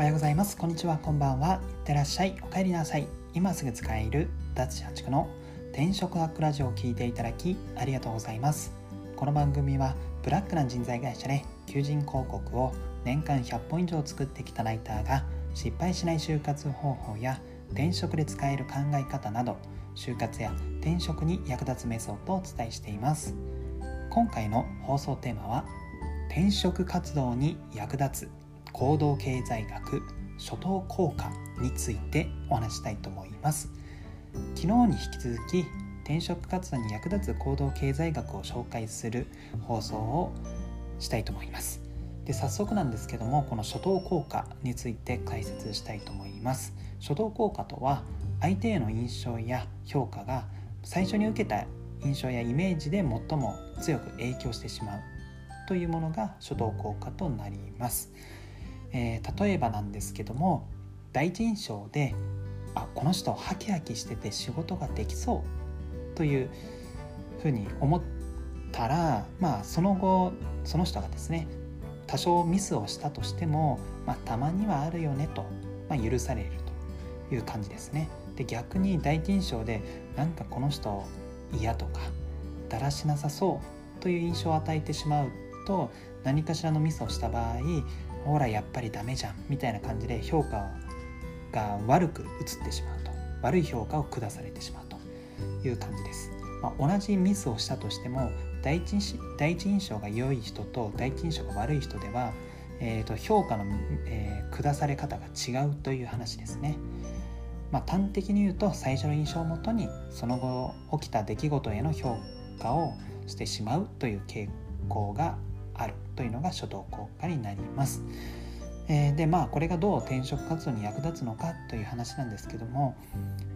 おはようございます。こんにちは。こんばんは。いってらっしゃい。お帰りなさい。今すぐ使える脱社畜の転職アックラジオを聞いていただきありがとうございます。この番組はブラックな人材会社で求人広告を年間100本以上作ってきたライターが失敗しない就活方法や転職で使える考え方など就活や転職に役立つメソッドをお伝えしています。今回の放送テーマは転職活動に役立つ行動経済学初等効果についてお話したいと思います。昨日に引き続き転職活動に役立つ行動経済学を紹介する放送をしたいと思います。で早速なんですけどもこの初等効果について解説したいと思います。初等効果とは相手への印象や評価が最初に受けた印象やイメージで最も強く影響してしまうというものが初等効果となります。えー、例えばなんですけども第一印象であこの人ハキハキしてて仕事ができそうというふうに思ったらまあその後その人がですね多少ミスをしたとしても、まあ、たまにはあるよねと、まあ、許されるという感じですね。で逆に第一印象でなんかこの人嫌とかだらしなさそうという印象を与えてしまうと何かしらのミスをした場合ほらやっぱりダメじゃんみたいな感じで評価が悪く映ってしまうと。悪い評価を下されてしまうと。いう感じです、まあ、同じミスをしたとしても第一第一印象が良い人と第一印象が悪い人では、えーと、評価の、えー、下され方が違うという話ですね、まあ、端的に言うと最初の印象をもとにその後起きた出来事への評価をしてしまうという傾向があるというのが初等効果になります。えー、でまあこれがどう転職活動に役立つのかという話なんですけども、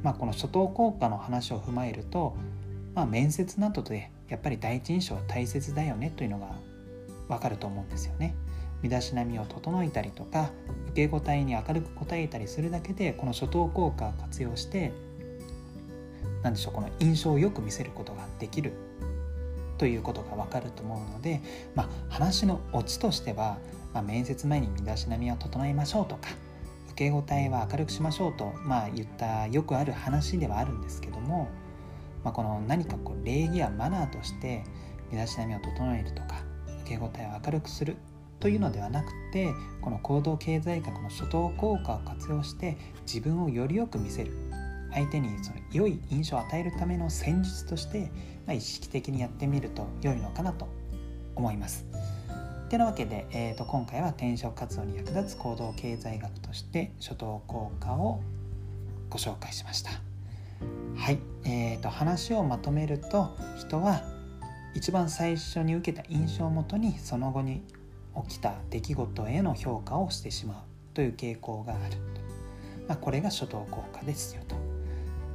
まあ、この初等効果の話を踏まえると、まあ、面接などでやっぱり第一印象は大切だよねというのがわかると思うんですよね。身だしなみを整えたりとか受け答えに明るく答えたりするだけでこの初等効果を活用して何でしょうこの印象をよく見せることができるということがわかると思うので、まあ、話のオチとしては、まあ、面接前に身だしなみを整えましょうとか受け答えは明るくしましょうと、まあ、言ったよくある話ではあるんですけども、まあ、この何かこう礼儀やマナーとして身だしなみを整えるとか受け答えを明るくするというのではなくてこの行動経済学の初等効果を活用して自分をよりよく見せる。相手にその良い印象を与えるための戦術として、まあ、意識的にやってみると良いのかなと思います。てなわけで、えーと、今回は転職活動に役立つ行動経済学として初等効果をご紹介しました。はい、えーと、話をまとめると人は一番最初に受けた印象をもとにその後に起きた出来事への評価をしてしまうという傾向があると、まあ、これが初等効果ですよと。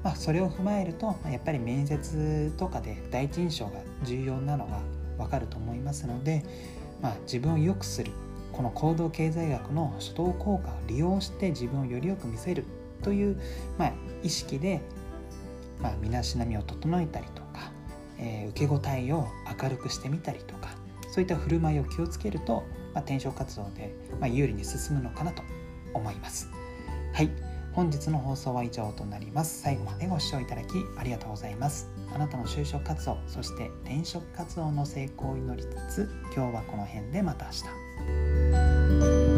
まあ、それを踏まえるとやっぱり面接とかで第一印象が重要なのが分かると思いますので、まあ、自分を良くするこの行動経済学の初等効果を利用して自分をよりよく見せるという、まあ、意識で、まあ、身だしなみを整えたりとか、えー、受け答えを明るくしてみたりとかそういった振る舞いを気をつけると、まあ、転職活動で、まあ、有利に進むのかなと思います。はい本日の放送は以上となります。最後までご視聴いただきありがとうございます。あなたの就職活動そして転職活動の成功を祈りつつ今日はこの辺でまた明日。